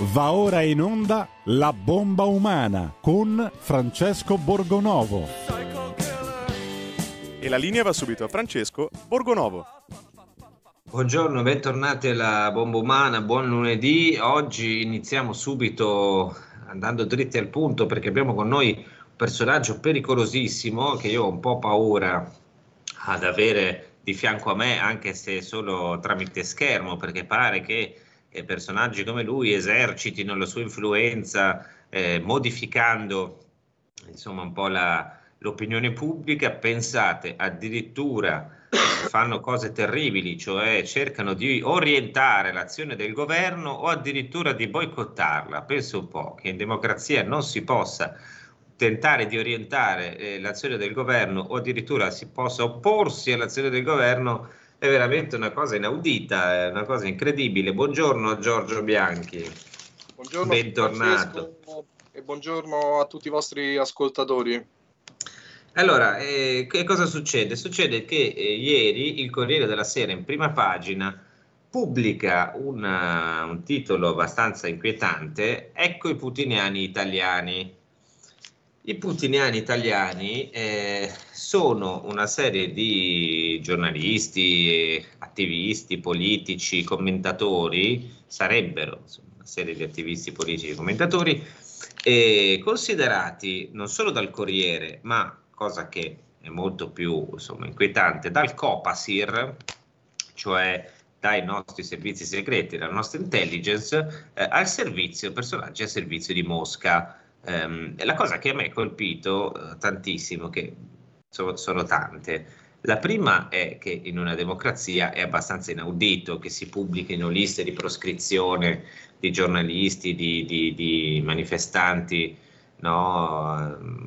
Va ora in onda La bomba umana con Francesco Borgonovo. E la linea va subito a Francesco Borgonovo. Buongiorno, bentornati alla bomba umana, buon lunedì. Oggi iniziamo subito andando dritti al punto perché abbiamo con noi un personaggio pericolosissimo che io ho un po' paura ad avere di fianco a me, anche se solo tramite schermo, perché pare che che personaggi come lui esercitino la sua influenza eh, modificando insomma un po' la, l'opinione pubblica, pensate addirittura fanno cose terribili, cioè cercano di orientare l'azione del governo o addirittura di boicottarla. Penso un po' che in democrazia non si possa tentare di orientare eh, l'azione del governo o addirittura si possa opporsi all'azione del governo è veramente una cosa inaudita, è una cosa incredibile. Buongiorno Giorgio Bianchi. Buongiorno, bentornato. E buongiorno a tutti i vostri ascoltatori. Allora, eh, che cosa succede? Succede che eh, ieri il Corriere della Sera in prima pagina pubblica una, un titolo abbastanza inquietante, Ecco i putiniani italiani. I putiniani italiani eh, sono una serie di giornalisti, attivisti, politici, commentatori, sarebbero insomma, una serie di attivisti, politici e commentatori, eh, considerati non solo dal Corriere, ma cosa che è molto più insomma, inquietante, dal Copasir, cioè dai nostri servizi segreti, dalla nostra intelligence, eh, al servizio, personaggi al servizio di Mosca. Um, la cosa che a me ha colpito uh, tantissimo, che so, sono tante, la prima è che in una democrazia è abbastanza inaudito che si pubblichino liste di proscrizione di giornalisti, di, di, di manifestanti, no?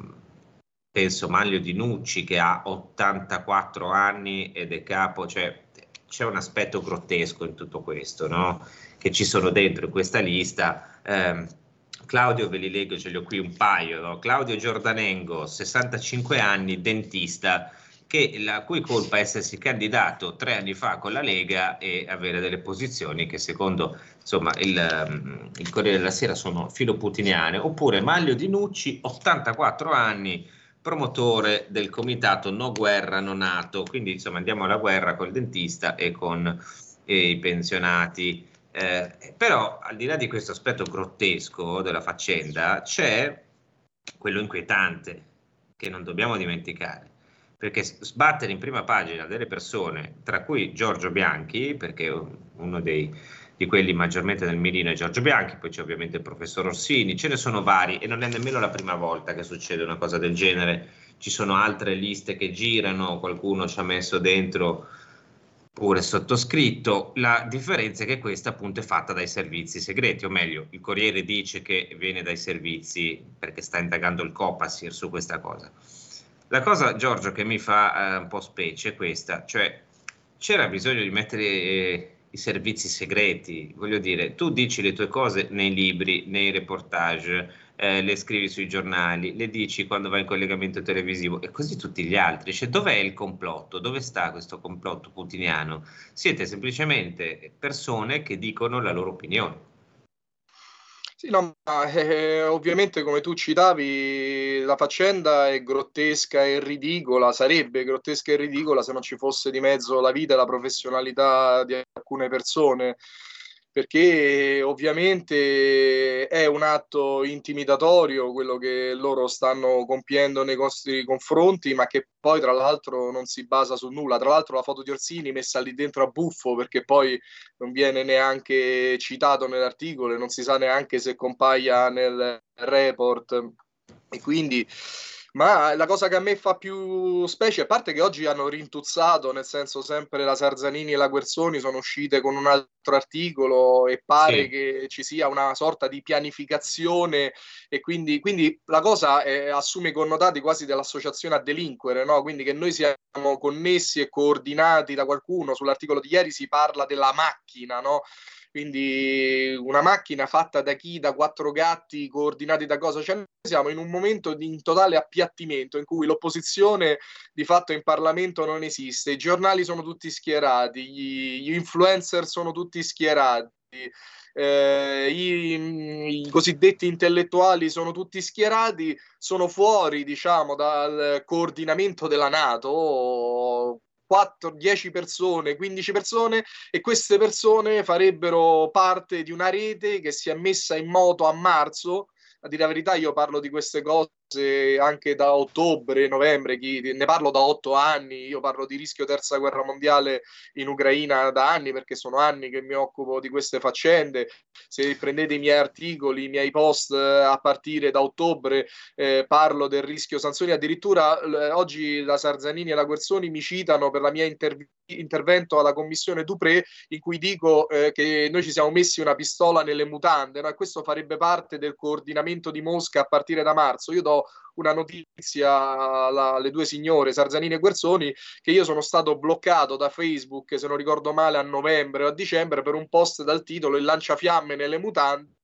penso Maglio di Nucci che ha 84 anni ed è capo, cioè c'è un aspetto grottesco in tutto questo, no? che ci sono dentro questa lista. Eh, Claudio, ve li leggo, ce li ho qui un paio. No? Claudio Giordanengo, 65 anni, dentista, che la cui colpa è essersi candidato tre anni fa con la Lega e avere delle posizioni che secondo insomma, il, mm, il Corriere della Sera sono filoputiniane. Oppure Maglio Di Nucci, 84 anni, promotore del comitato No Guerra No Nato. Quindi insomma andiamo alla guerra col dentista e con e i pensionati. Eh, però al di là di questo aspetto grottesco della faccenda c'è quello inquietante che non dobbiamo dimenticare perché sbattere in prima pagina delle persone, tra cui Giorgio Bianchi, perché uno dei, di quelli maggiormente nel mirino è Giorgio Bianchi, poi c'è ovviamente il professor Orsini, ce ne sono vari e non è nemmeno la prima volta che succede una cosa del genere, ci sono altre liste che girano, qualcuno ci ha messo dentro pure sottoscritto. La differenza è che questa appunto è fatta dai servizi segreti, o meglio, il Corriere dice che viene dai servizi perché sta indagando il Copasir su questa cosa. La cosa, Giorgio, che mi fa eh, un po' specie è questa, cioè c'era bisogno di mettere eh, i servizi segreti, voglio dire, tu dici le tue cose nei libri, nei reportage, eh, le scrivi sui giornali, le dici quando vai in collegamento televisivo e così tutti gli altri. Cioè, dov'è il complotto? Dove sta questo complotto putiniano? Siete semplicemente persone che dicono la loro opinione. Sì, no, ma eh, ovviamente come tu citavi, la faccenda è grottesca e ridicola, sarebbe grottesca e ridicola se non ci fosse di mezzo la vita e la professionalità di alcune persone perché ovviamente è un atto intimidatorio quello che loro stanno compiendo nei nostri confronti, ma che poi tra l'altro non si basa su nulla. Tra l'altro la foto di Orsini messa lì dentro a buffo perché poi non viene neanche citato nell'articolo e non si sa neanche se compaia nel report. E quindi ma la cosa che a me fa più specie, a parte che oggi hanno rintuzzato, nel senso sempre la Sarzanini e la Guerzoni sono uscite con un altro articolo e pare sì. che ci sia una sorta di pianificazione e quindi, quindi la cosa è, assume connotati quasi dell'associazione a delinquere, no? quindi che noi siamo connessi e coordinati da qualcuno. Sull'articolo di ieri si parla della macchina, no? Quindi una macchina fatta da chi? Da quattro gatti coordinati da cosa? Cioè, siamo in un momento di in totale appiattimento in cui l'opposizione di fatto in Parlamento non esiste, i giornali sono tutti schierati, gli, gli influencer sono tutti schierati eh, i, i, cosiddetti intellettuali sono tutti schierati, sono fuori diciamo, dal coordinamento della Nato. 4, 10 persone, 15 persone e queste persone farebbero parte di una rete che si è messa in moto a marzo. A dire la verità, io parlo di queste cose anche da ottobre, novembre, chi, ne parlo da otto anni, io parlo di rischio terza guerra mondiale in Ucraina da anni perché sono anni che mi occupo di queste faccende, se prendete i miei articoli, i miei post eh, a partire da ottobre eh, parlo del rischio sanzioni, addirittura eh, oggi la Sarzanini e la Guerzoni mi citano per la mia interv- intervento alla commissione Dupré in cui dico eh, che noi ci siamo messi una pistola nelle mutande, no? questo farebbe parte del coordinamento di Mosca a partire da marzo. Io do una notizia alle due signore Sarzanini e Guerzoni che io sono stato bloccato da Facebook, se non ricordo male, a novembre o a dicembre per un post dal titolo Il lanciafiamme nelle mutande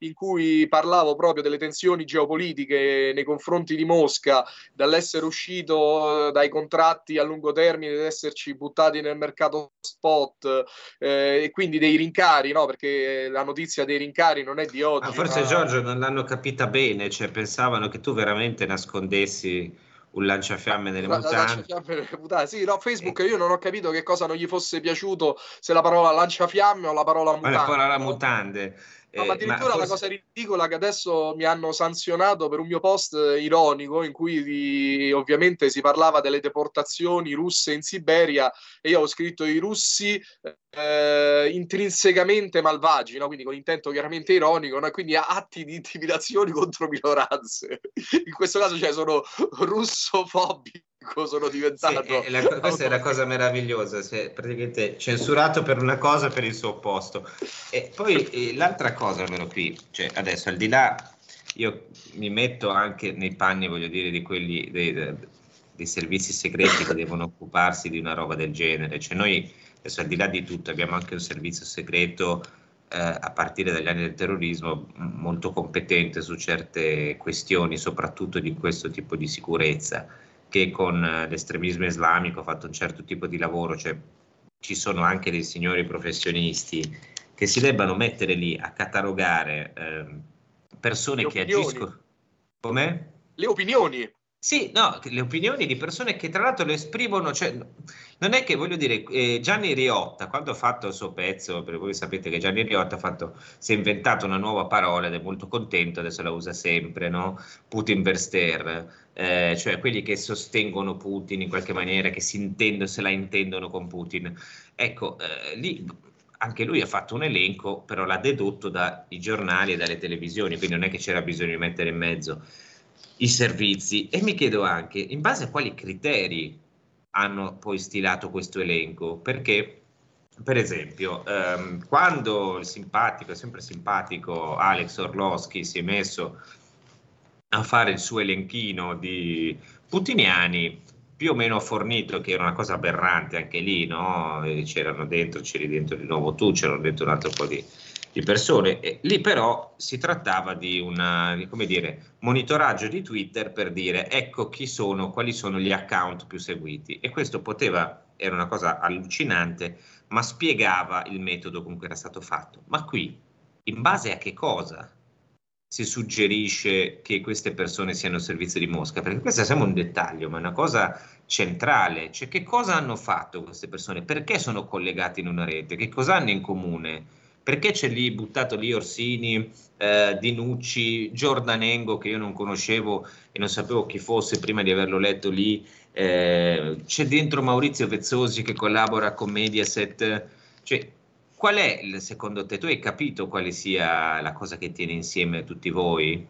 in cui parlavo proprio delle tensioni geopolitiche nei confronti di Mosca, dall'essere uscito eh, dai contratti a lungo termine, ed esserci buttati nel mercato spot eh, e quindi dei rincari, no? perché la notizia dei rincari non è di oggi. Ma forse ma... Giorgio non l'hanno capita bene, cioè pensavano che tu veramente nascondessi un lanciafiamme nelle mutande. Sì, no, Facebook io non ho capito che cosa non gli fosse piaciuto, se la parola lanciafiamme o la parola mutande. La parola mutande. No, ma eh, addirittura ma forse... la cosa ridicola che adesso mi hanno sanzionato per un mio post ironico in cui ovviamente si parlava delle deportazioni russe in Siberia e io ho scritto i russi eh, intrinsecamente malvagi, no? quindi con intento chiaramente ironico, no? quindi atti di intimidazioni contro minoranze. In questo caso cioè, sono russofobico sono diventato. Sì, la, questa è la cosa meravigliosa, si è praticamente censurato per una cosa per il suo opposto. E poi eh, l'altra cosa, almeno qui, cioè adesso al di là, io mi metto anche nei panni, voglio dire, di quelli dei, dei servizi segreti che devono occuparsi di una roba del genere. Cioè noi adesso al di là di tutto abbiamo anche un servizio segreto eh, a partire dagli anni del terrorismo molto competente su certe questioni, soprattutto di questo tipo di sicurezza che con eh, l'estremismo islamico ha fatto un certo tipo di lavoro, cioè ci sono anche dei signori professionisti che si debbano mettere lì a catalogare eh, persone che agiscono. Come? Le opinioni. Sì, no, le opinioni di persone che tra l'altro le esprimono, cioè, non è che voglio dire, eh, Gianni Riotta, quando ha fatto il suo pezzo, per voi sapete che Gianni Riotta fatto, si è inventato una nuova parola ed è molto contento, adesso la usa sempre, no? Putin Verster, eh, cioè quelli che sostengono Putin in qualche maniera, che si intendono, se la intendono con Putin. Ecco, eh, lì anche lui ha fatto un elenco, però l'ha dedotto dai giornali e dalle televisioni, quindi non è che c'era bisogno di mettere in mezzo i servizi e mi chiedo anche in base a quali criteri hanno poi stilato questo elenco, perché per esempio ehm, quando il simpatico, sempre simpatico Alex Orlowski si è messo a fare il suo elenchino di putiniani, più o meno fornito, che era una cosa aberrante anche lì, no? c'erano dentro, c'eri dentro di nuovo tu, c'erano dentro un altro po' di di persone. E lì però si trattava di un monitoraggio di Twitter per dire ecco chi sono, quali sono gli account più seguiti. E questo poteva, era una cosa allucinante, ma spiegava il metodo con cui era stato fatto. Ma qui, in base a che cosa si suggerisce che queste persone siano al servizio di Mosca? Perché questo sembra un dettaglio, ma è una cosa centrale. Cioè, che cosa hanno fatto queste persone? Perché sono collegate in una rete? Che cosa hanno in comune? Perché c'è lì buttato lì Orsini, eh, Dinucci, Giordanengo che io non conoscevo e non sapevo chi fosse prima di averlo letto lì, eh, c'è dentro Maurizio Vezzosi che collabora con Mediaset, cioè qual è secondo te? Tu hai capito quale sia la cosa che tiene insieme tutti voi?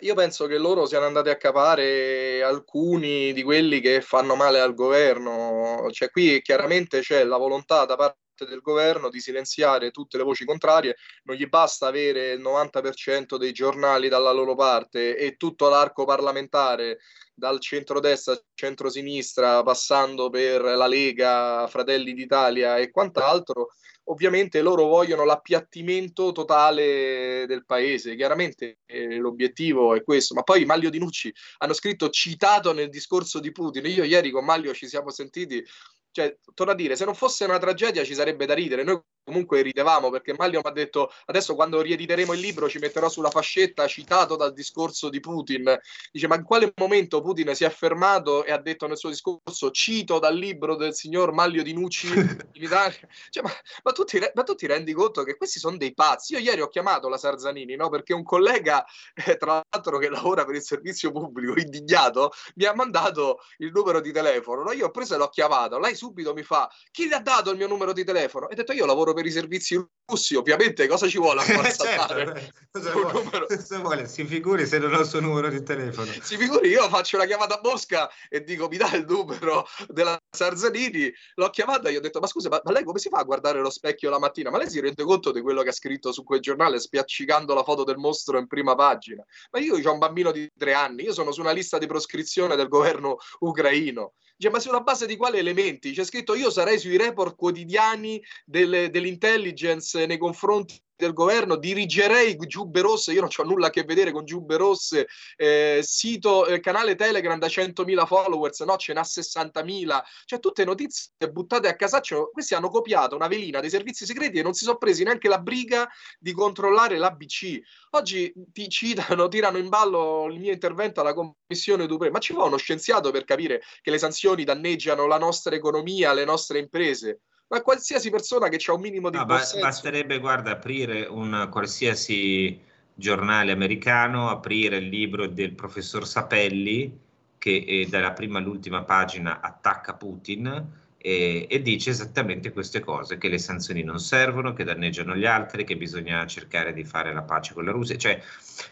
Io penso che loro siano andati a capare alcuni di quelli che fanno male al governo, cioè qui chiaramente c'è la volontà da parte del governo di silenziare tutte le voci contrarie, non gli basta avere il 90% dei giornali dalla loro parte e tutto l'arco parlamentare dal centro-destra al centro-sinistra, passando per la Lega, Fratelli d'Italia e quant'altro, ovviamente loro vogliono l'appiattimento totale del paese. Chiaramente eh, l'obiettivo è questo, ma poi Maglio Di Nucci hanno scritto citato nel discorso di Putin. Io ieri con Maglio ci siamo sentiti cioè, torno a dire, se non fosse una tragedia ci sarebbe da ridere. Noi comunque ridevamo perché Maglio mi ha detto adesso quando riediteremo il libro ci metterò sulla fascetta citato dal discorso di Putin. Dice ma in quale momento Putin si è fermato e ha detto nel suo discorso cito dal libro del signor Maglio Di Nucci in Italia? Cioè, ma, ma, tu ti, ma, tu ti, rendi conto che questi sono dei pazzi? Io ieri ho chiamato la Sarzanini no? perché un collega, eh, tra l'altro che lavora per il servizio pubblico, indignato, mi ha mandato il numero di telefono. No? Io ho preso e l'ho chiamato. Lei subito mi fa chi le ha dato il mio numero di telefono? E ho detto io lavoro per i servizi russi, ovviamente cosa ci vuole a certo, dare cosa vuole, numero? Cosa vuole? Si figuri se non ho il suo numero di telefono. Si figuri, io faccio una chiamata a Mosca e dico mi dà il numero della Sarzanini, l'ho chiamata e gli ho detto ma scusa, ma, ma, lei come si fa a guardare lo specchio la mattina? Ma lei si rende conto di quello che ha scritto su quel giornale spiaccicando la foto del mostro in prima pagina? Ma io ho un bambino di tre anni, io sono su una lista di proscrizione del governo ucraino. Dice, ma sulla base di quali elementi? C'è scritto io sarei sui report quotidiani del, dell'intelligence nei confronti del governo, dirigerei Giubbe Rosse, io non ho nulla a che vedere con Giubbe Rosse, eh, sito, eh, canale Telegram da 100.000 followers, no, ce n'ha 60.000, cioè tutte notizie buttate a casaccio, questi hanno copiato una velina dei servizi segreti e non si sono presi neanche la briga di controllare l'ABC. Oggi ti citano, tirano in ballo il mio intervento alla commissione Dupré, ma ci vuole uno scienziato per capire che le sanzioni danneggiano la nostra economia, le nostre imprese ma qualsiasi persona che ha un minimo di no, ba- basterebbe, guarda, aprire un qualsiasi giornale americano, aprire il libro del professor Sapelli, che è dalla prima all'ultima pagina attacca Putin e, e, dice esattamente queste cose, che le sanzioni non servono, che danneggiano gli altri, che bisogna cercare di fare la pace con la Russia. Cioè,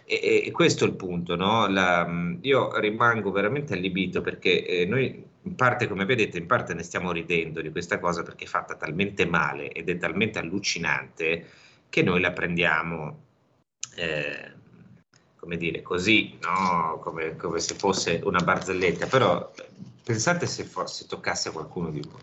e, e questo è il punto, no? la, io rimango veramente allibito perché eh, noi in parte, come vedete, in parte ne stiamo ridendo di questa cosa perché è fatta talmente male ed è talmente allucinante che noi la prendiamo, eh, come dire, così, no? come, come, se fosse una barzelletta. Però pensate se forse toccasse a qualcuno di voi.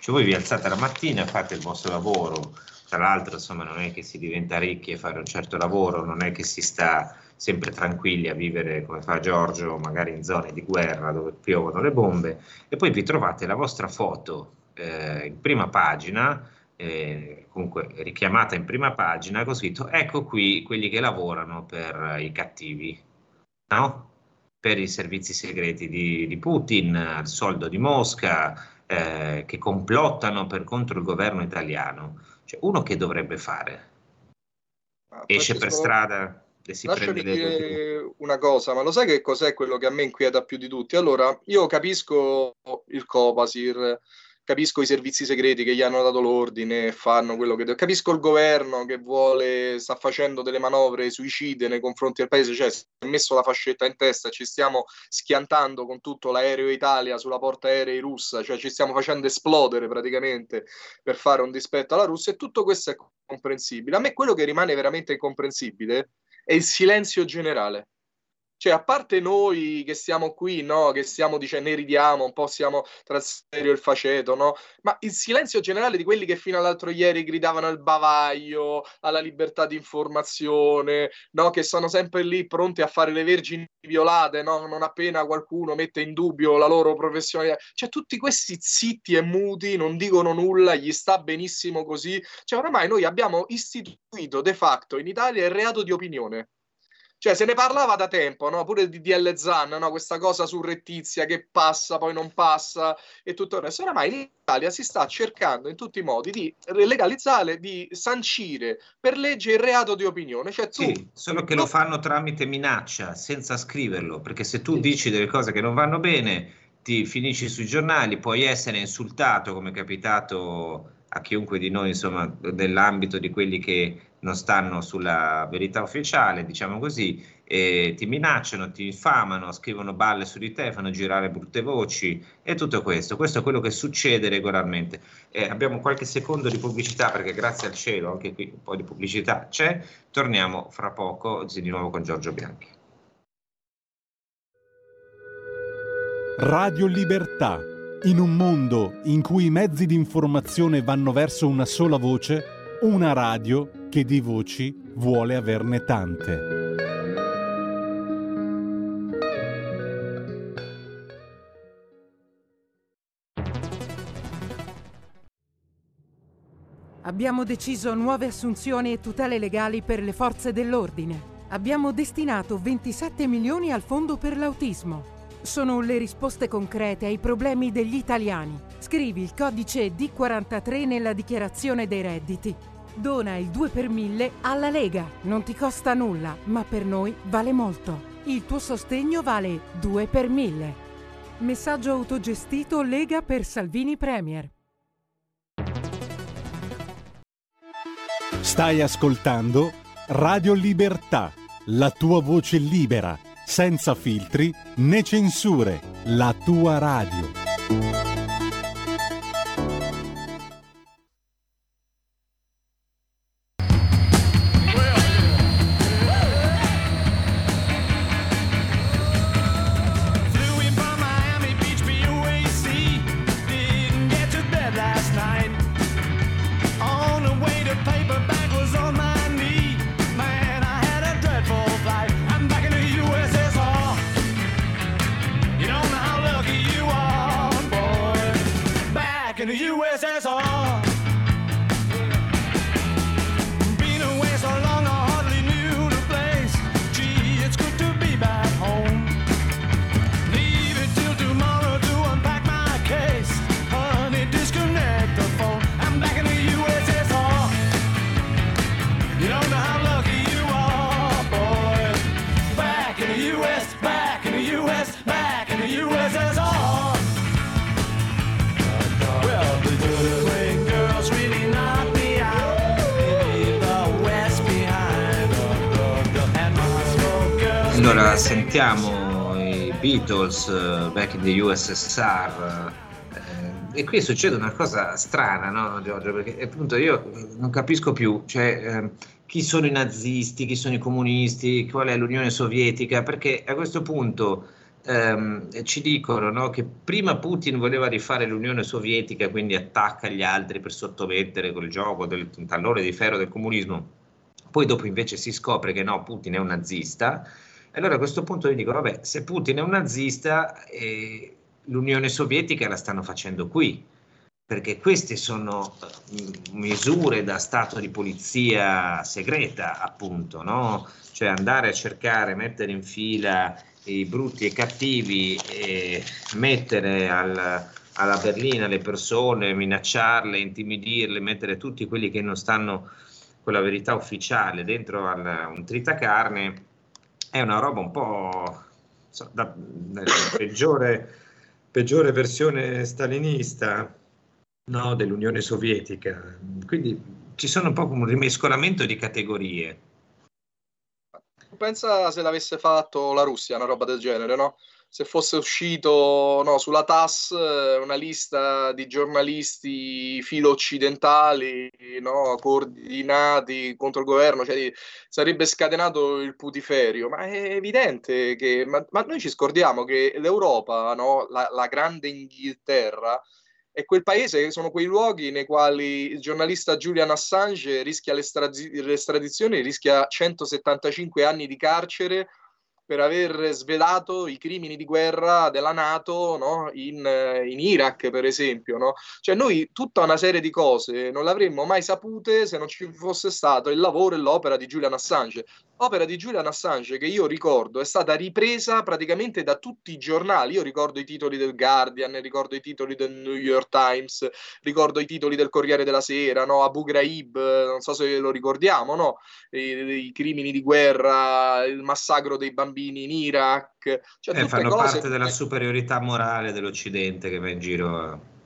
Cioè voi vi alzate la mattina, fate il vostro lavoro, tra l'altro insomma non è che si diventa ricchi a fare un certo lavoro, non è che si sta sempre tranquilli a vivere come fa Giorgio, magari in zone di guerra dove piovono le bombe, e poi vi trovate la vostra foto eh, in prima pagina, eh, comunque richiamata in prima pagina, con scritto ecco qui quelli che lavorano per i cattivi, no? Per i servizi segreti di, di Putin, il soldo di Mosca, eh, che complottano per contro il governo italiano. Cioè, uno che dovrebbe fare? Ah, Esce per strada e si Lasciami prende dire una cosa, ma lo sai che cos'è quello che a me inquieta più di tutti? Allora, io capisco il Copasir, capisco i servizi segreti che gli hanno dato l'ordine, fanno quello che... Capisco il governo che vuole, sta facendo delle manovre suicide nei confronti del paese, cioè si è messo la fascetta in testa e ci stiamo schiantando con tutto l'aereo Italia sulla porta aerei russa, cioè ci stiamo facendo esplodere praticamente per fare un dispetto alla Russia e tutto questo è comprensibile. A me quello che rimane veramente incomprensibile è il silenzio generale. Cioè, a parte noi che siamo qui, no? Che stiamo dicendo, ne ridiamo, un po' siamo tra il serio e il faceto, no? Ma il silenzio generale di quelli che fino all'altro ieri gridavano al bavaglio, alla libertà di informazione, no? Che sono sempre lì pronti a fare le vergini violate, no? Non appena qualcuno mette in dubbio la loro professionalità. Cioè, tutti questi zitti e muti, non dicono nulla, gli sta benissimo così. Cioè, oramai noi abbiamo istituito de facto in Italia il reato di opinione cioè, se ne parlava da tempo, no? pure di DL Zan, no? questa cosa surrettizia che passa, poi non passa e tutto il resto. Oramai in Italia si sta cercando in tutti i modi di legalizzare, di sancire per legge il reato di opinione. Cioè, tu, sì, solo che lo fanno tramite minaccia, senza scriverlo, perché se tu sì. dici delle cose che non vanno bene, ti finisci sui giornali, puoi essere insultato, come è capitato a chiunque di noi, insomma, nell'ambito di quelli che non stanno sulla verità ufficiale, diciamo così, e ti minacciano, ti infamano, scrivono balle su di te, fanno girare brutte voci e tutto questo. Questo è quello che succede regolarmente. Eh, abbiamo qualche secondo di pubblicità perché grazie al cielo anche qui un po' di pubblicità c'è. Torniamo fra poco di nuovo con Giorgio Bianchi. Radio Libertà. In un mondo in cui i mezzi di informazione vanno verso una sola voce, una radio che di voci vuole averne tante. Abbiamo deciso nuove assunzioni e tutele legali per le forze dell'ordine. Abbiamo destinato 27 milioni al fondo per l'autismo. Sono le risposte concrete ai problemi degli italiani. Scrivi il codice D43 nella dichiarazione dei redditi. Dona il 2 per 1000 alla Lega. Non ti costa nulla, ma per noi vale molto. Il tuo sostegno vale 2 per 1000. Messaggio autogestito Lega per Salvini Premier. Stai ascoltando Radio Libertà, la tua voce libera, senza filtri né censure, la tua radio. Beatles uh, back in the USSR eh, e qui succede una cosa strana, no Giorgio? Perché appunto io non capisco più, cioè eh, chi sono i nazisti, chi sono i comunisti, qual è l'Unione Sovietica, perché a questo punto ehm, ci dicono no, che prima Putin voleva rifare l'Unione Sovietica, quindi attacca gli altri per sottomettere quel gioco del tallone di ferro del comunismo, poi dopo invece si scopre che no, Putin è un nazista allora a questo punto io dico, vabbè, se Putin è un nazista, eh, l'Unione Sovietica la stanno facendo qui, perché queste sono eh, misure da stato di polizia segreta, appunto, no? Cioè andare a cercare, mettere in fila i brutti e cattivi e mettere al, alla berlina le persone, minacciarle, intimidirle, mettere tutti quelli che non stanno con la verità ufficiale dentro al, un tritacarne è una roba un po' so, da, da peggiore, peggiore, versione stalinista no, dell'Unione Sovietica. Quindi ci sono un po' un rimescolamento di categorie. Pensa se l'avesse fatto la Russia, una roba del genere, no? Se fosse uscito no, sulla TAS una lista di giornalisti filo-occidentali no, coordinati contro il governo, cioè sarebbe scatenato il putiferio. Ma è evidente che. Ma, ma noi ci scordiamo che l'Europa, no, la, la grande Inghilterra, è quel paese, sono quei luoghi nei quali il giornalista Julian Assange rischia l'estradizione, rischia 175 anni di carcere per aver svelato i crimini di guerra della Nato no? in, in, Iraq, per esempio. No? Cioè noi tutta una serie di cose non l'avremmo mai sapute se non ci fosse stato il lavoro e l'opera di Julian Assange. Opera di Julian Assange che io ricordo è stata ripresa praticamente da tutti i giornali. Io ricordo i titoli del Guardian, ricordo i titoli del New York Times, ricordo i titoli del Corriere della Sera, no? Abu Ghraib, non so se lo ricordiamo, no? I, I crimini di guerra, il massacro dei bambini in Iraq. Cioè, eh, fanno parte della superiorità morale dell'Occidente che va in giro. Cioè,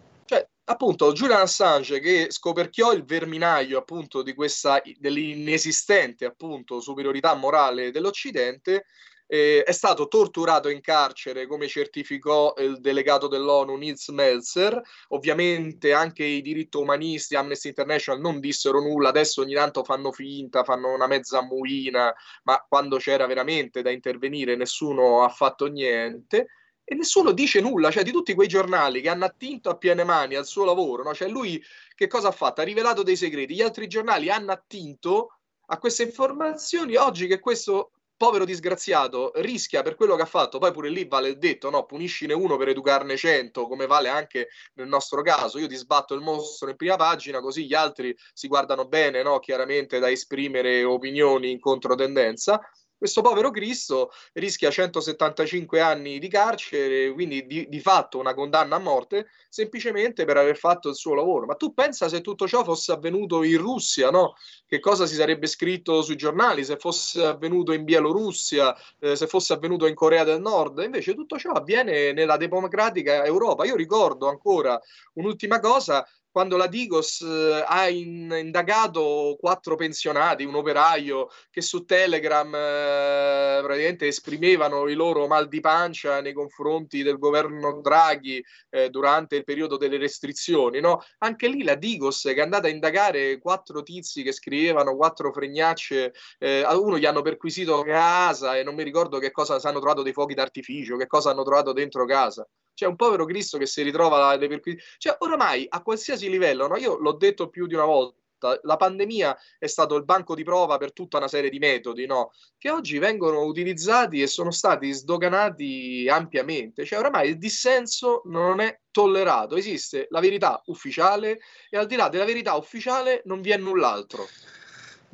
appunto, Julian Assange che scoperchiò il verminaio appunto di questa dell'inesistente appunto superiorità morale dell'Occidente eh, è stato torturato in carcere, come certificò il delegato dell'ONU Nils Melzer. Ovviamente anche i diritti umanisti, Amnesty International, non dissero nulla, adesso ogni tanto fanno finta, fanno una mezza muina, ma quando c'era veramente da intervenire nessuno ha fatto niente e nessuno dice nulla, cioè di tutti quei giornali che hanno attinto a piene mani al suo lavoro, no? cioè lui che cosa ha fatto? Ha rivelato dei segreti, gli altri giornali hanno attinto a queste informazioni oggi che questo povero disgraziato rischia per quello che ha fatto, poi pure lì vale il detto, no? puniscine uno per educarne cento, come vale anche nel nostro caso. Io ti sbatto il mostro in prima pagina, così gli altri si guardano bene, no? chiaramente da esprimere opinioni in controtendenza questo povero Cristo rischia 175 anni di carcere, quindi di, di, fatto una condanna a morte, semplicemente per aver fatto il suo lavoro. Ma tu pensa se tutto ciò fosse avvenuto in Russia, no? Che cosa si sarebbe scritto sui giornali, se fosse avvenuto in Bielorussia, eh, se fosse avvenuto in Corea del Nord? Invece tutto ciò avviene nella democratica Europa. Io ricordo ancora un'ultima cosa, quando la Digos eh, ha in, indagato quattro pensionati, un operaio, che su Telegram eh, praticamente esprimevano i loro mal di pancia nei confronti del governo Draghi eh, durante il periodo delle restrizioni, no? Anche lì la Digos che è andata a indagare quattro tizi che scrivevano quattro fregnacce, eh, a uno gli hanno perquisito casa e non mi ricordo che cosa hanno trovato dei fuochi d'artificio, che cosa hanno trovato dentro casa. C'è un povero Cristo che si ritrova le perquisizioni. Cioè, oramai a qualsiasi livello, no? io l'ho detto più di una volta, la pandemia è stato il banco di prova per tutta una serie di metodi no? che oggi vengono utilizzati e sono stati sdoganati ampiamente. Cioè, oramai il dissenso non è tollerato, esiste la verità ufficiale e al di là della verità ufficiale non vi è null'altro.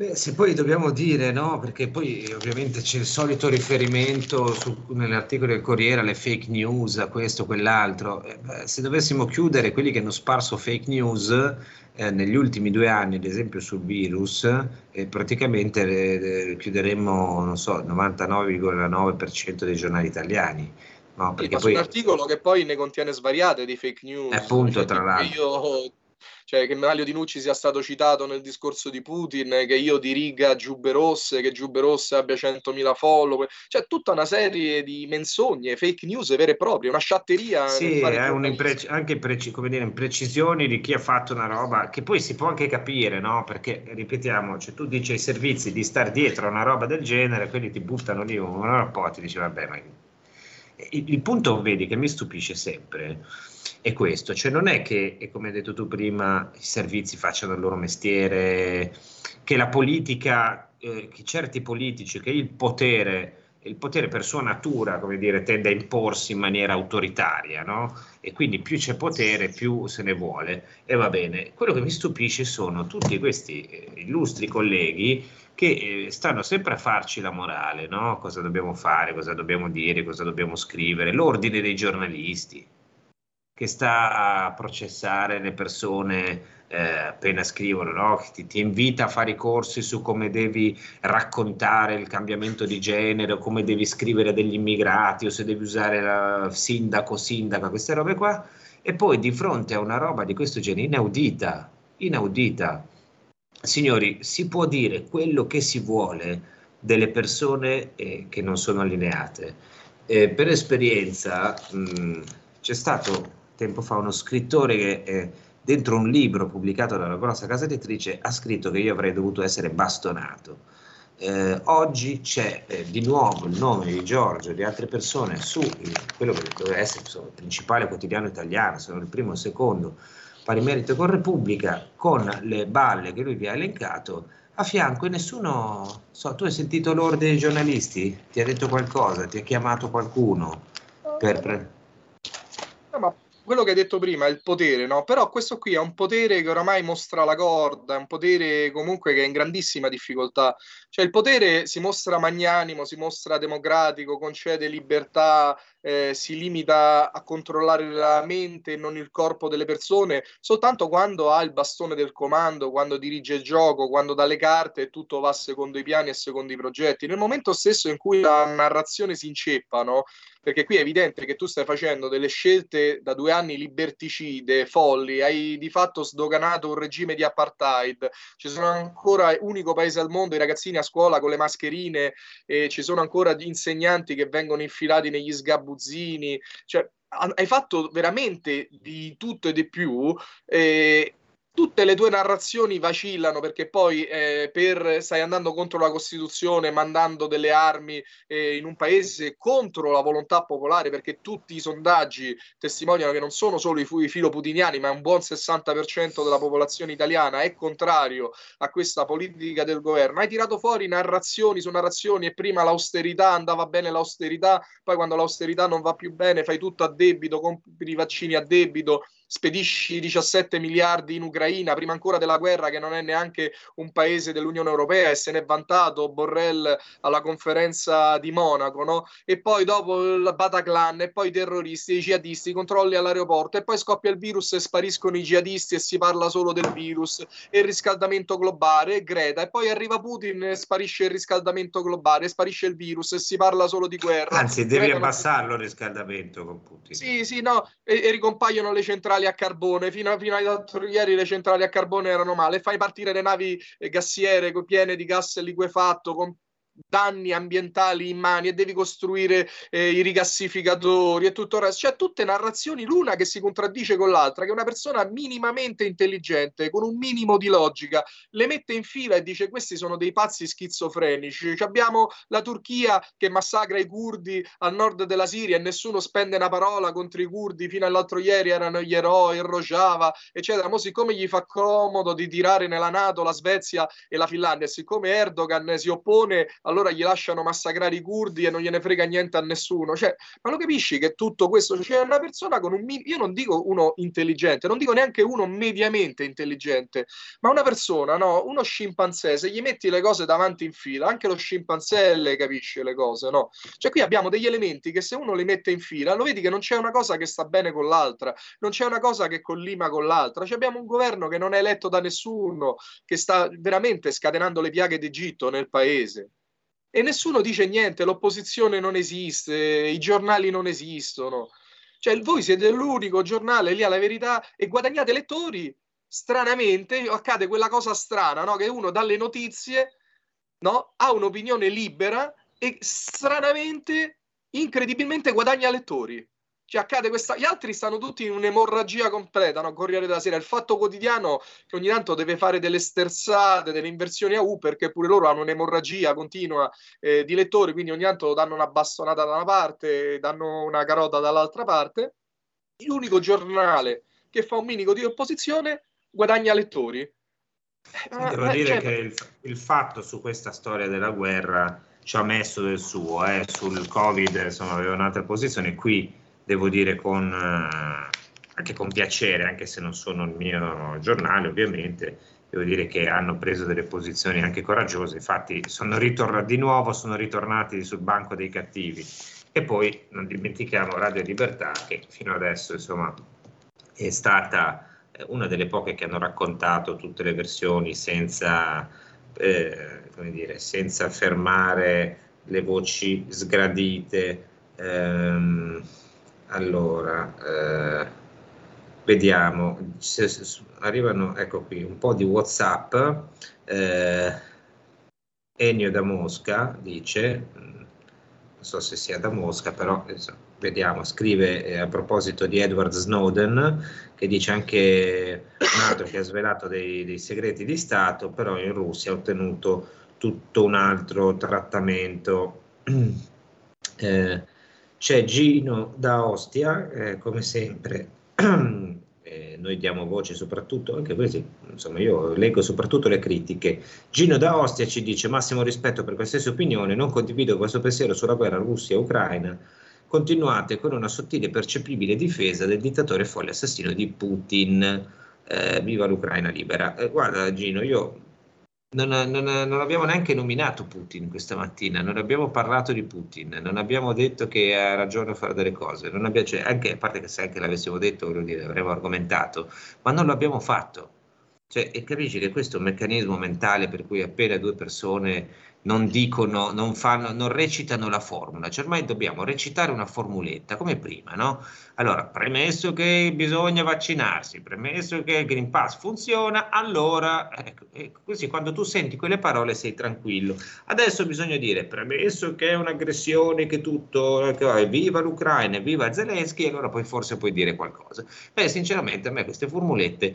Beh, se poi dobbiamo dire, no, perché poi ovviamente c'è il solito riferimento su, nell'articolo del Corriere alle fake news, a questo, quell'altro. Eh, se dovessimo chiudere quelli che hanno sparso fake news eh, negli ultimi due anni, ad esempio sul virus, eh, praticamente eh, chiuderemmo, non so, il 99,9% dei giornali italiani. No, perché sì, poi... un articolo che poi ne contiene svariate di fake news. Appunto, cioè, tra l'altro. Io cioè che Mario Di Nucci sia stato citato nel discorso di Putin, che io diriga Giubbe Rosse, che Giubbe Rosse abbia 100.000 follower, cioè tutta una serie di menzogne, fake news vere e proprie, una sciatteria. Sì, è un'impreci- anche preci- come dire, imprecisioni di chi ha fatto una roba che poi si può anche capire, no? Perché, ripetiamo, cioè, tu dici ai servizi di star dietro a una roba del genere, quelli ti buttano lì un rapporto e dici vabbè, ma... Il, punto, vedi, che mi stupisce sempre è questo, cioè non è che, come hai detto tu prima, i servizi facciano il loro mestiere, che la politica, eh, che certi politici, che il potere, il potere per sua natura, come dire, tende a imporsi in maniera autoritaria, no? E quindi più c'è potere, più se ne vuole. E va bene. Quello che mi stupisce sono tutti questi eh, illustri colleghi che eh, stanno sempre a farci la morale, no? Cosa dobbiamo fare, cosa dobbiamo dire, cosa dobbiamo scrivere, l'ordine dei giornalisti che sta a processare le persone eh, appena scrivono, no? ti, ti, invita a fare i corsi su come devi raccontare il cambiamento di genere o come devi scrivere degli immigrati o se devi usare la sindaco, sindaca, queste robe qua, e poi di fronte a una roba di questo genere inaudita, inaudita, signori, si può dire quello che si vuole delle persone eh, che non sono allineate. Eh, per esperienza mh, c'è stato tempo fa uno scrittore che eh, dentro un libro pubblicato da una grossa casa editrice ha scritto che io avrei dovuto essere bastonato. Eh, oggi c'è eh, di nuovo il nome di Giorgio e di altre persone su il, quello che doveva essere insomma, il principale quotidiano italiano, sono il primo e il secondo, pari merito con Repubblica, con le balle che lui vi ha elencato a fianco e nessuno, so, tu hai sentito l'ordine dei giornalisti? Ti ha detto qualcosa? Ti ha chiamato qualcuno? Per... Pre- no, ma quello che hai detto prima è il potere, no? Però questo qui è un potere che oramai mostra la corda, è un potere comunque che è in grandissima difficoltà. Cioè il potere si mostra magnanimo, si mostra democratico, concede libertà, eh, si limita a controllare la mente e non il corpo delle persone soltanto quando ha il bastone del comando, quando dirige il gioco, quando dà le carte e tutto va secondo i piani e secondo i progetti. Nel momento stesso in cui la narrazione si inceppa, no? perché qui è evidente che tu stai facendo delle scelte da due anni liberticide, folli, hai di fatto sdoganato un regime di apartheid, ci sono ancora unico paese al mondo i ragazzini a scuola con le mascherine e ci sono ancora insegnanti che vengono infilati negli sgabuzzini, cioè hai fatto veramente di tutto e di più eh, tutte le tue narrazioni vacillano perché poi eh, per, stai andando contro la Costituzione, mandando delle armi eh, in un paese contro la volontà popolare, perché tutti i sondaggi testimoniano che non sono solo i, i filoputiniani, ma un buon 60% della popolazione italiana è contrario a questa politica del governo. Hai tirato fuori narrazioni su narrazioni e prima l'austerità andava bene l'austerità, poi quando l'austerità non va più bene fai tutto a debito, compri i vaccini a debito spedisci 17 miliardi in Ucraina prima ancora della guerra che non è neanche un paese dell'Unione Europea e se n'è vantato Borrell alla conferenza di Monaco, no? E poi dopo il Bataclan e poi i terroristi, i jihadisti, i controlli all'aeroporto e poi scoppia il virus e spariscono i jihadisti e si parla solo del virus e il riscaldamento globale e Greta e poi arriva Putin e sparisce il riscaldamento globale, sparisce il virus e si parla solo di guerra. Anzi, devi Greta abbassarlo il riscaldamento con Putin. Sì, sì, no, e, e ricompaiono le centrali centrali a carbone, fino, fino a ieri le centrali a carbone erano male, fai partire le navi eh, gassiere piene di gas liquefatto con danni ambientali immani e devi costruire eh, i rigassificatori e tutto il resto. Cioè, tutte narrazioni l'una che si contraddice con l'altra, che una persona minimamente intelligente, con un minimo di logica, le mette in fila e dice questi sono dei pazzi schizofrenici. Cioè, abbiamo la Turchia che massacra i curdi al nord della Siria e nessuno spende una parola contro i curdi, fino all'altro ieri erano gli eroi, il Rojava, eccetera. Ma siccome gli fa comodo di tirare nella Nato la Svezia e la Finlandia, siccome Erdogan si oppone allora gli lasciano massacrare i curdi e non gliene frega niente a nessuno. Cioè, ma lo capisci che tutto questo c'è cioè, una persona con un io non dico uno intelligente, non dico neanche uno mediamente intelligente, ma una persona, no, uno scimpanzé, se gli metti le cose davanti in fila, anche lo scimpanzé le capisce le cose, no? Cioè qui abbiamo degli elementi che se uno li mette in fila, lo vedi che non c'è una cosa che sta bene con l'altra, non c'è una cosa che collima con l'altra. Cioè abbiamo un governo che non è eletto da nessuno, che sta veramente scatenando le piaghe d'Egitto nel paese e nessuno dice niente, l'opposizione non esiste, i giornali non esistono. Cioè, voi siete l'unico giornale lì alla verità e guadagnate lettori. Stranamente accade quella cosa strana, no? che uno dalle notizie no? ha un'opinione libera e stranamente, incredibilmente guadagna lettori cioè accade questa, gli altri stanno tutti in un'emorragia completa, no? Corriere della Sera, il fatto quotidiano che ogni tanto deve fare delle sterzate, delle inversioni a U perché pure loro hanno un'emorragia continua eh, di lettori, quindi ogni tanto danno una bastonata da una parte, danno una carota dall'altra parte. L'unico giornale che fa un minico di opposizione guadagna lettori. Eh, Devo eh, dire cioè... che il, il, fatto su questa storia della guerra ci ha messo del suo, eh, sul Covid insomma aveva un'altra posizione, qui devo dire con, eh, anche con piacere, anche se non sono il mio giornale ovviamente, devo dire che hanno preso delle posizioni anche coraggiose, infatti sono ritornati di nuovo, sono ritornati sul banco dei cattivi. E poi non dimentichiamo Radio Libertà che fino adesso insomma è stata eh, una delle poche che hanno raccontato tutte le versioni senza, eh, dire, senza fermare le voci sgradite. Ehm, allora, eh, vediamo, se, se, arrivano, ecco qui, un po' di Whatsapp. Eh, Ennio da Mosca dice, mm, non so se sia da Mosca, però vediamo, scrive eh, a proposito di Edward Snowden, che dice anche un altro che ha svelato dei, dei segreti di Stato, però in Russia ha ottenuto tutto un altro trattamento. Eh, c'è Gino da Ostia, eh, come sempre, eh, noi diamo voce soprattutto, anche questi, insomma io leggo soprattutto le critiche. Gino da Ostia ci dice massimo rispetto per qualsiasi opinione, non condivido questo pensiero sulla guerra Russia-Ucraina, continuate con una sottile e percepibile difesa del dittatore folle assassino di Putin. Eh, viva l'Ucraina libera. Eh, guarda Gino, io non, non, non, abbiamo neanche nominato Putin questa mattina, non abbiamo parlato di Putin, non abbiamo detto che ha ragione a fare delle cose, abbiamo, cioè, anche, a parte che se anche l'avessimo detto, dire, avremmo argomentato, ma non l'abbiamo fatto. Cioè, e capisci che questo è un meccanismo mentale per cui appena due persone non dicono, non, fanno, non recitano la formula, cioè ormai dobbiamo recitare una formuletta come prima, no? Allora, premesso che bisogna vaccinarsi, premesso che il Green Pass funziona, allora, ecco, ecco, così quando tu senti quelle parole sei tranquillo. Adesso bisogna dire, premesso che è un'aggressione, che tutto, che, viva l'Ucraina, viva Zelensky, allora poi forse puoi dire qualcosa. Beh, sinceramente a me queste formulette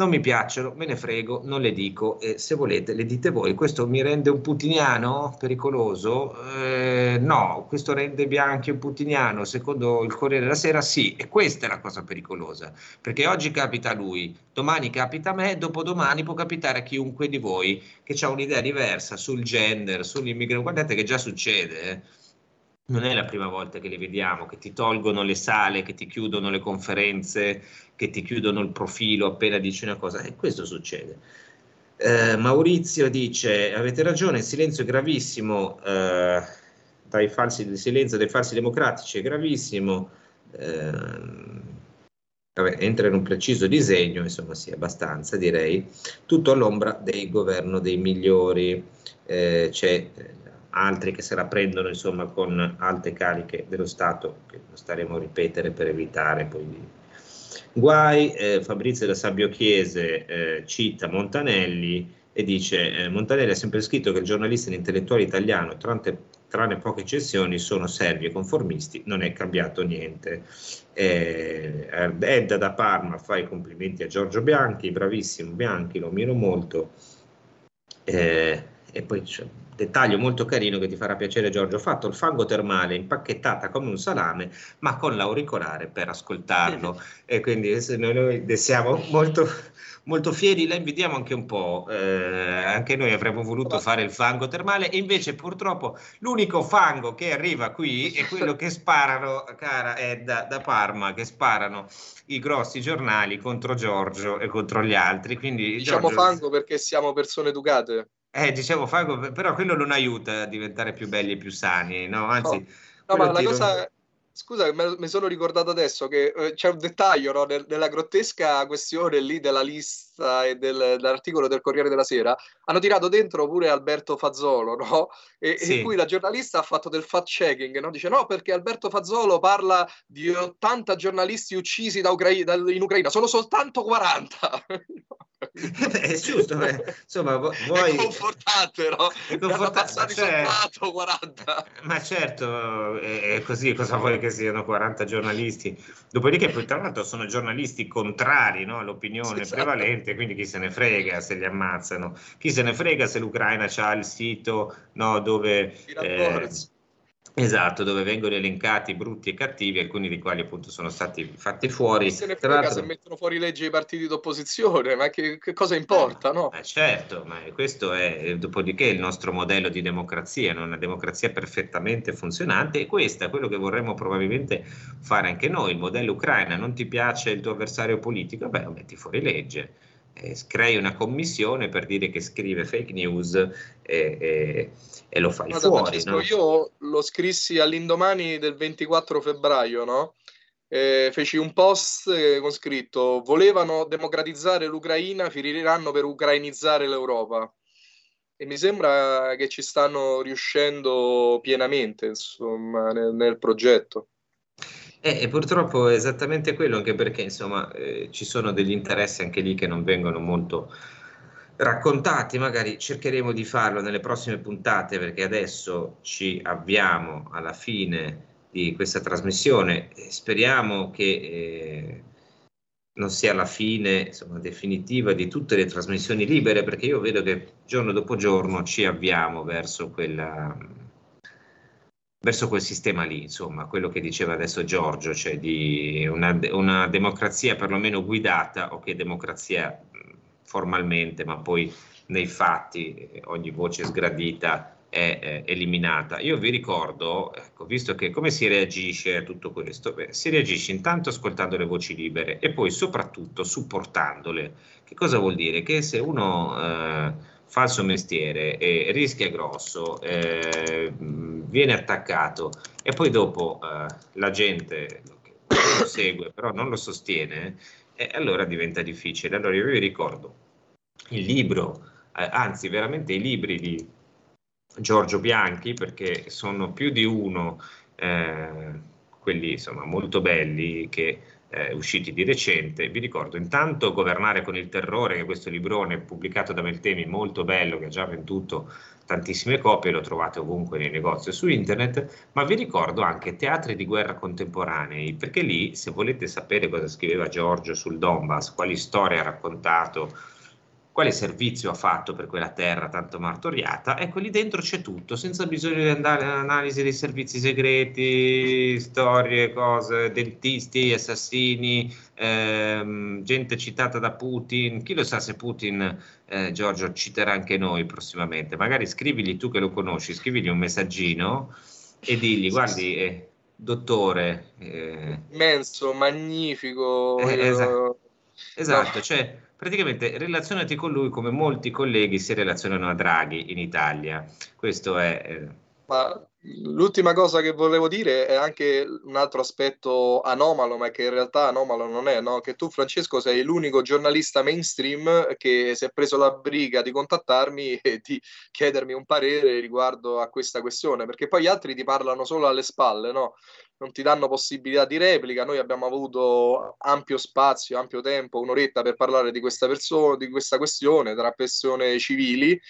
non mi piacciono, me ne frego, non le dico e se volete le dite voi. Questo mi rende un putiniano pericoloso? Eh, no, questo rende Bianchi un putiniano, secondo il Corriere della Sera sì, e questa è la cosa pericolosa, perché oggi capita a lui, domani capita a me, dopodomani può capitare a chiunque di voi che ha un'idea diversa sul gender, sull'immigrazione, guardate che già succede. Eh non è la prima volta che li vediamo, che ti tolgono le sale, che ti chiudono le conferenze, che ti chiudono il profilo appena dici una cosa. E questo succede. Eh, Maurizio dice: Avete ragione, il silenzio è gravissimo. Eh, dai falsi, il silenzio dei falsi democratici è gravissimo. Eh, vabbè, entra in un preciso disegno, insomma, sì, abbastanza direi. Tutto all'ombra del governo dei migliori. Eh, c'è altri che se la prendono insomma con alte cariche dello Stato, che staremo a ripetere per evitare poi di... guai. Eh, Fabrizio da Sabio Chiese eh, cita Montanelli e dice eh, Montanelli ha sempre scritto che il giornalista e l'intellettuale italiano, tranne, tranne poche eccezioni, sono servi e conformisti, non è cambiato niente. Eh, Edda da Parma fa i complimenti a Giorgio Bianchi, bravissimo Bianchi, lo miro molto. Eh, e poi un dettaglio molto carino che ti farà piacere Giorgio, ho fatto il fango termale impacchettata come un salame, ma con l'auricolare per ascoltarlo. e quindi noi ne siamo molto, molto fieri, la invidiamo anche un po'. Eh, anche noi avremmo voluto fare il fango termale, e invece purtroppo l'unico fango che arriva qui è quello che sparano, cara Edda da Parma, che sparano i grossi giornali contro Giorgio e contro gli altri. Quindi, diciamo Giorgio... fango perché siamo persone educate. Eh, dicevo, Fago, però quello non aiuta a diventare più belli e più sani, no? Anzi, no, no ma la cosa, scusa, mi sono ricordato adesso che eh, c'è un dettaglio no, nel, nella grottesca questione lì della lista e del, dell'articolo del Corriere della Sera. Hanno tirato dentro pure Alberto Fazzolo, no? E, sì. in cui la giornalista ha fatto del fact-checking, no? Dice no, perché Alberto Fazzolo parla di 80 giornalisti uccisi da Ucra- da, in Ucraina, sono soltanto 40. È giusto, beh. insomma, vuoi... È confortante, no? È confortante, cioè... 40. Ma certo, è così, cosa vuoi che siano 40 giornalisti? Dopodiché, poi tra l'altro sono giornalisti contrari no, all'opinione sì, prevalente, quindi chi se ne frega se li ammazzano, chi se ne frega se l'Ucraina ha il sito no, dove... Eh, Esatto, dove vengono elencati brutti e cattivi, alcuni dei quali appunto sono stati fatti fuori. Se ne frega se mettono fuori leggi i partiti d'opposizione, ma che, che cosa importa, no? Eh, certo, ma questo è dopodiché il nostro modello di democrazia, una democrazia perfettamente funzionante e questo è quello che vorremmo probabilmente fare anche noi. Il modello Ucraina, non ti piace il tuo avversario politico? Beh, metti fuori legge eh, crei una commissione per dire che scrive fake news e, e, e lo fai Guarda, fuori. no? Io lo scrissi all'indomani del 24 febbraio, no? Eh, feci un post eh, con scritto volevano democratizzare l'Ucraina, finiranno per ucrainizzare l'Europa. E mi sembra che ci stanno riuscendo pienamente insomma, nel, nel progetto. Eh, e purtroppo è esattamente quello, anche perché insomma eh, ci sono degli interessi anche lì che non vengono molto raccontati, magari cercheremo di farlo nelle prossime puntate perché adesso ci avviamo alla fine di questa trasmissione e speriamo che eh, non sia la fine insomma, definitiva di tutte le trasmissioni libere perché io vedo che giorno dopo giorno ci avviamo verso quella verso quel sistema lì, insomma, quello che diceva adesso Giorgio, cioè di una, una democrazia perlomeno guidata, o che democrazia formalmente, ma poi nei fatti eh, ogni voce sgradita è, è eliminata. Io vi ricordo, ecco, visto che come si reagisce a tutto questo? Beh, si reagisce intanto ascoltando le voci libere e poi soprattutto supportandole. Che cosa vuol dire? Che se uno eh, fa il suo mestiere e rischia grosso, eh, viene attaccato e poi dopo eh, la gente lo segue però non lo sostiene, eh, allora diventa difficile. Allora io vi ricordo il libro, eh, anzi veramente i libri di Giorgio Bianchi, perché sono più di uno, eh, quelli insomma molto belli che eh, usciti di recente. Vi ricordo intanto Governare con il terrore, che questo librone pubblicato da Meltemi, molto bello, che ha già venduto tantissime copie, lo trovate ovunque nei negozi o su internet, ma vi ricordo anche teatri di guerra contemporanei, perché lì se volete sapere cosa scriveva Giorgio sul Donbass, quali storie ha raccontato, quale servizio ha fatto per quella terra tanto martoriata, ecco lì dentro c'è tutto, senza bisogno di andare all'analisi dei servizi segreti, storie, cose, dentisti, assassini, ehm, gente citata da Putin, chi lo sa se Putin, eh, Giorgio, citerà anche noi prossimamente, magari scrivigli tu che lo conosci, scrivigli un messaggino e digli, guardi, eh, dottore... Eh, Immenso, magnifico. Eh, esatto, esatto no. cioè praticamente relazionati con lui come molti colleghi si relazionano a Draghi in Italia. Questo è... Eh... Ma l'ultima cosa che volevo dire è anche un altro aspetto anomalo, ma che in realtà anomalo non è, no? che tu Francesco sei l'unico giornalista mainstream che si è preso la briga di contattarmi e di chiedermi un parere riguardo a questa questione, perché poi gli altri ti parlano solo alle spalle, no? non ti danno possibilità di replica. Noi abbiamo avuto ampio spazio, ampio tempo, un'oretta per parlare di questa, persona, di questa questione tra persone civili.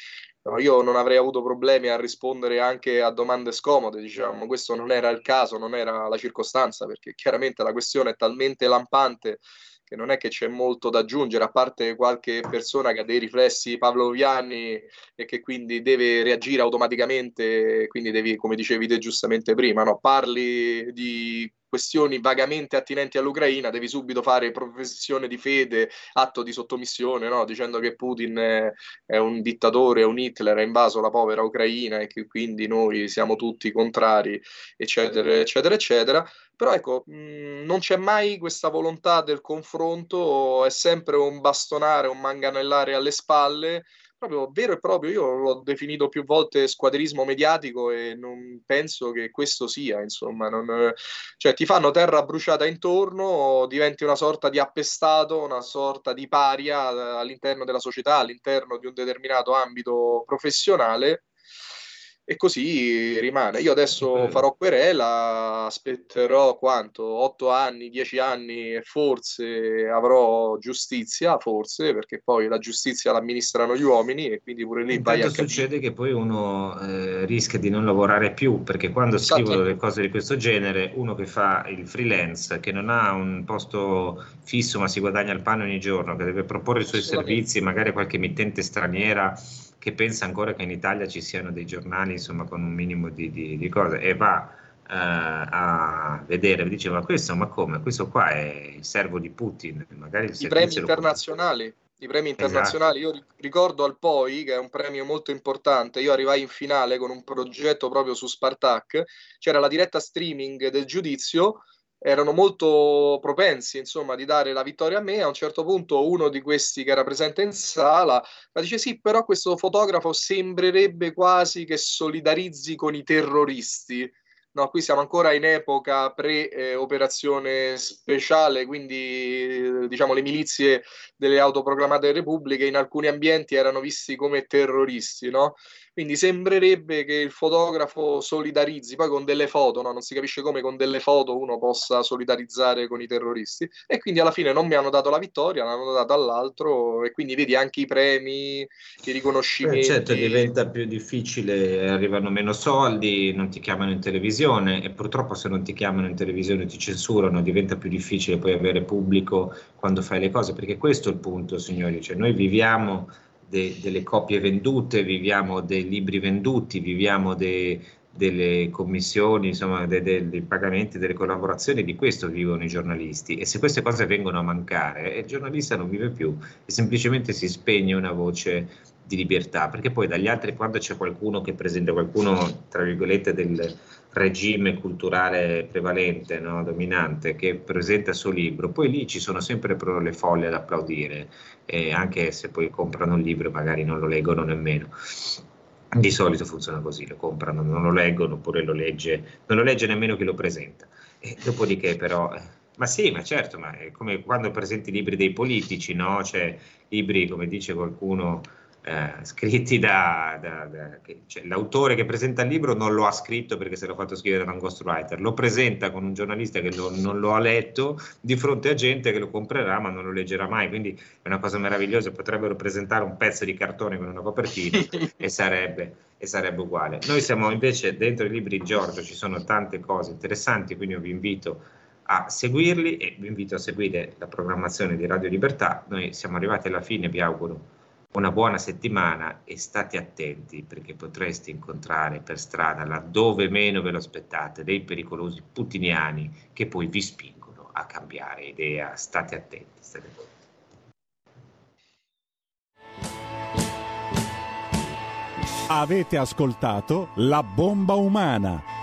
Io non avrei avuto problemi a rispondere anche a domande scomode, diciamo, questo non era il caso, non era la circostanza, perché chiaramente la questione è talmente lampante che non è che c'è molto da aggiungere, a parte qualche persona che ha dei riflessi pavloviani e che quindi deve reagire automaticamente, quindi devi, come dicevi te giustamente prima, no? parli di questioni vagamente attinenti all'Ucraina, devi subito fare professione di fede, atto di sottomissione, no? dicendo che Putin è, un dittatore, è un Hitler, ha invaso la povera Ucraina e che quindi noi siamo tutti contrari, eccetera, eccetera, eccetera. Però ecco, mh, non c'è mai questa volontà del confronto, è sempre un bastonare, un manganellare alle spalle proprio vero e proprio, io l'ho definito più volte squadrismo mediatico e non penso che questo sia, insomma, non, cioè ti fanno terra bruciata intorno, diventi una sorta di appestato, una sorta di paria all'interno della società, all'interno di un determinato ambito professionale e così rimane. Io adesso farò querela, aspetterò quanto? 8 anni, 10 anni e forse avrò giustizia, forse, perché poi la giustizia l'amministrano gli uomini e quindi pure lì vai a succede che poi uno eh, rischia di non lavorare più, perché quando esatto. scrivono delle cose di questo genere, uno che fa il freelance, che non ha un posto fisso ma si guadagna il pane ogni giorno, che deve proporre i suoi servizi, magari qualche emittente straniera che pensa ancora che in Italia ci siano dei giornali insomma, con un minimo di, di, di cose e va eh, a vedere, dice ma questo ma come? Questo qua è il servo di Putin, magari il I premi internazionali. I premi esatto. internazionali, esatto. io ricordo al POI, che è un premio molto importante, io arrivai in finale con un progetto proprio su Spartak, c'era la diretta streaming del giudizio erano molto propensi insomma di dare la vittoria a me a un certo punto uno di questi che era presente in sala ma dice sì però questo fotografo sembrerebbe quasi che solidarizzi con i terroristi No, qui siamo ancora in epoca pre-operazione speciale, quindi diciamo le milizie delle autoproclamate repubbliche in alcuni ambienti erano visti come terroristi, no? Quindi sembrerebbe che il fotografo solidarizzi, poi con delle foto, no? non si capisce come con delle foto uno possa solidarizzare con i terroristi. E quindi alla fine non mi hanno dato la vittoria, l'hanno data all'altro e quindi vedi anche i premi, i riconoscimenti. Eh, certo, diventa più difficile, arrivano meno soldi, non ti chiamano in televisione e purtroppo se non ti chiamano in televisione ti censurano, diventa più difficile poi avere pubblico quando fai le cose, perché questo è il punto, signori, cioè noi viviamo de, delle copie vendute, viviamo dei libri venduti, viviamo de, delle commissioni, insomma, de, dei pagamenti, delle collaborazioni, di questo vivono i giornalisti. E se queste cose vengono a mancare, il giornalista non vive più e semplicemente si spegne una voce di libertà, perché poi dagli altri, quando c'è qualcuno che presenta qualcuno, tra virgolette, del regime culturale prevalente, no, dominante, che presenta il suo libro, poi lì ci sono sempre però le folle ad applaudire, eh, anche se poi comprano il libro magari non lo leggono nemmeno. Di solito funziona così, lo comprano, non lo leggono, oppure lo legge, non lo legge nemmeno chi lo presenta. E dopodiché però... Eh, ma sì, ma certo, ma è come quando presenti libri dei politici, no? Cioè, libri, come dice qualcuno, eh, scritti da, da, da cioè, l'autore che presenta il libro non lo ha scritto perché se l'ha fatto scrivere da un ghostwriter, lo presenta con un giornalista che lo, non lo ha letto di fronte a gente che lo comprerà ma non lo leggerà mai, quindi è una cosa meravigliosa, potrebbero presentare un pezzo di cartone con una copertina e sarebbe, e sarebbe uguale. Noi siamo invece dentro i libri di Giorgio, ci sono tante cose interessanti, quindi vi invito a seguirli e vi invito a seguire la programmazione di Radio Libertà. Noi siamo arrivati alla fine, vi auguro una buona settimana e state attenti perché potreste incontrare per strada, laddove meno ve lo aspettate, dei pericolosi putiniani che poi vi spingono a cambiare idea. State attenti. State attenti. Avete ascoltato La bomba umana